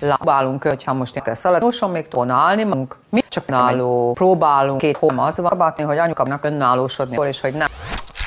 lábálunk, hogyha most kell szaladni, Jóson még tonálni magunk. mi csak náló próbálunk. Két hónap az hogy anyukamnak önállósodni, és hogy nem.